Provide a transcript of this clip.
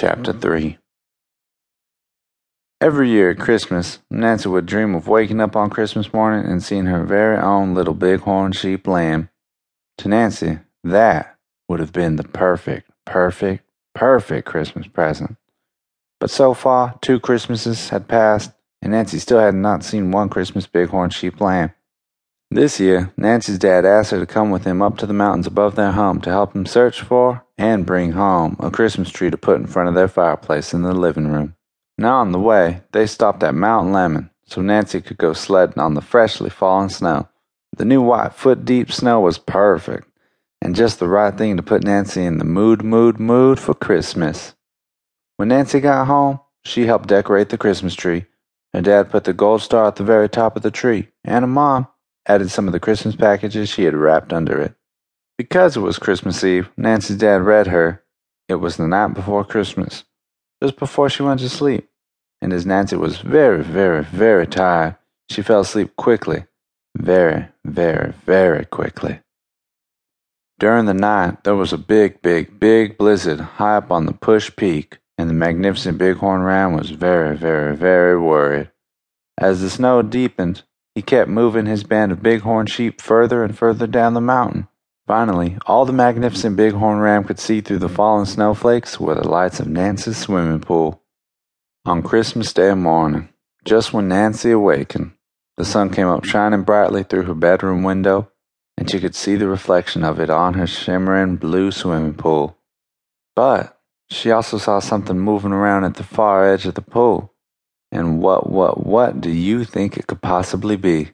Chapter mm-hmm. 3 Every year at Christmas, Nancy would dream of waking up on Christmas morning and seeing her very own little bighorn sheep lamb. To Nancy, that would have been the perfect, perfect, perfect Christmas present. But so far, two Christmases had passed, and Nancy still had not seen one Christmas bighorn sheep lamb. This year, Nancy's dad asked her to come with him up to the mountains above their home to help him search for and bring home a Christmas tree to put in front of their fireplace in the living room. Now on the way, they stopped at Mount Lemmon so Nancy could go sledding on the freshly fallen snow. The new white foot deep snow was perfect and just the right thing to put Nancy in the mood, mood, mood for Christmas. When Nancy got home, she helped decorate the Christmas tree. Her dad put the gold star at the very top of the tree, and her mom added some of the Christmas packages she had wrapped under it. Because it was Christmas Eve, Nancy's dad read her. It was the night before Christmas, just before she went to sleep. And as Nancy was very, very, very tired, she fell asleep quickly. Very, very, very quickly. During the night, there was a big, big, big blizzard high up on the Pusch Peak, and the magnificent Bighorn Ram was very, very, very worried. As the snow deepened, he kept moving his band of bighorn sheep further and further down the mountain. Finally, all the magnificent bighorn ram could see through the fallen snowflakes were the lights of Nancy's swimming pool. On Christmas Day morning, just when Nancy awakened, the sun came up shining brightly through her bedroom window, and she could see the reflection of it on her shimmering blue swimming pool. But she also saw something moving around at the far edge of the pool. And what, what, what do you think it could possibly be?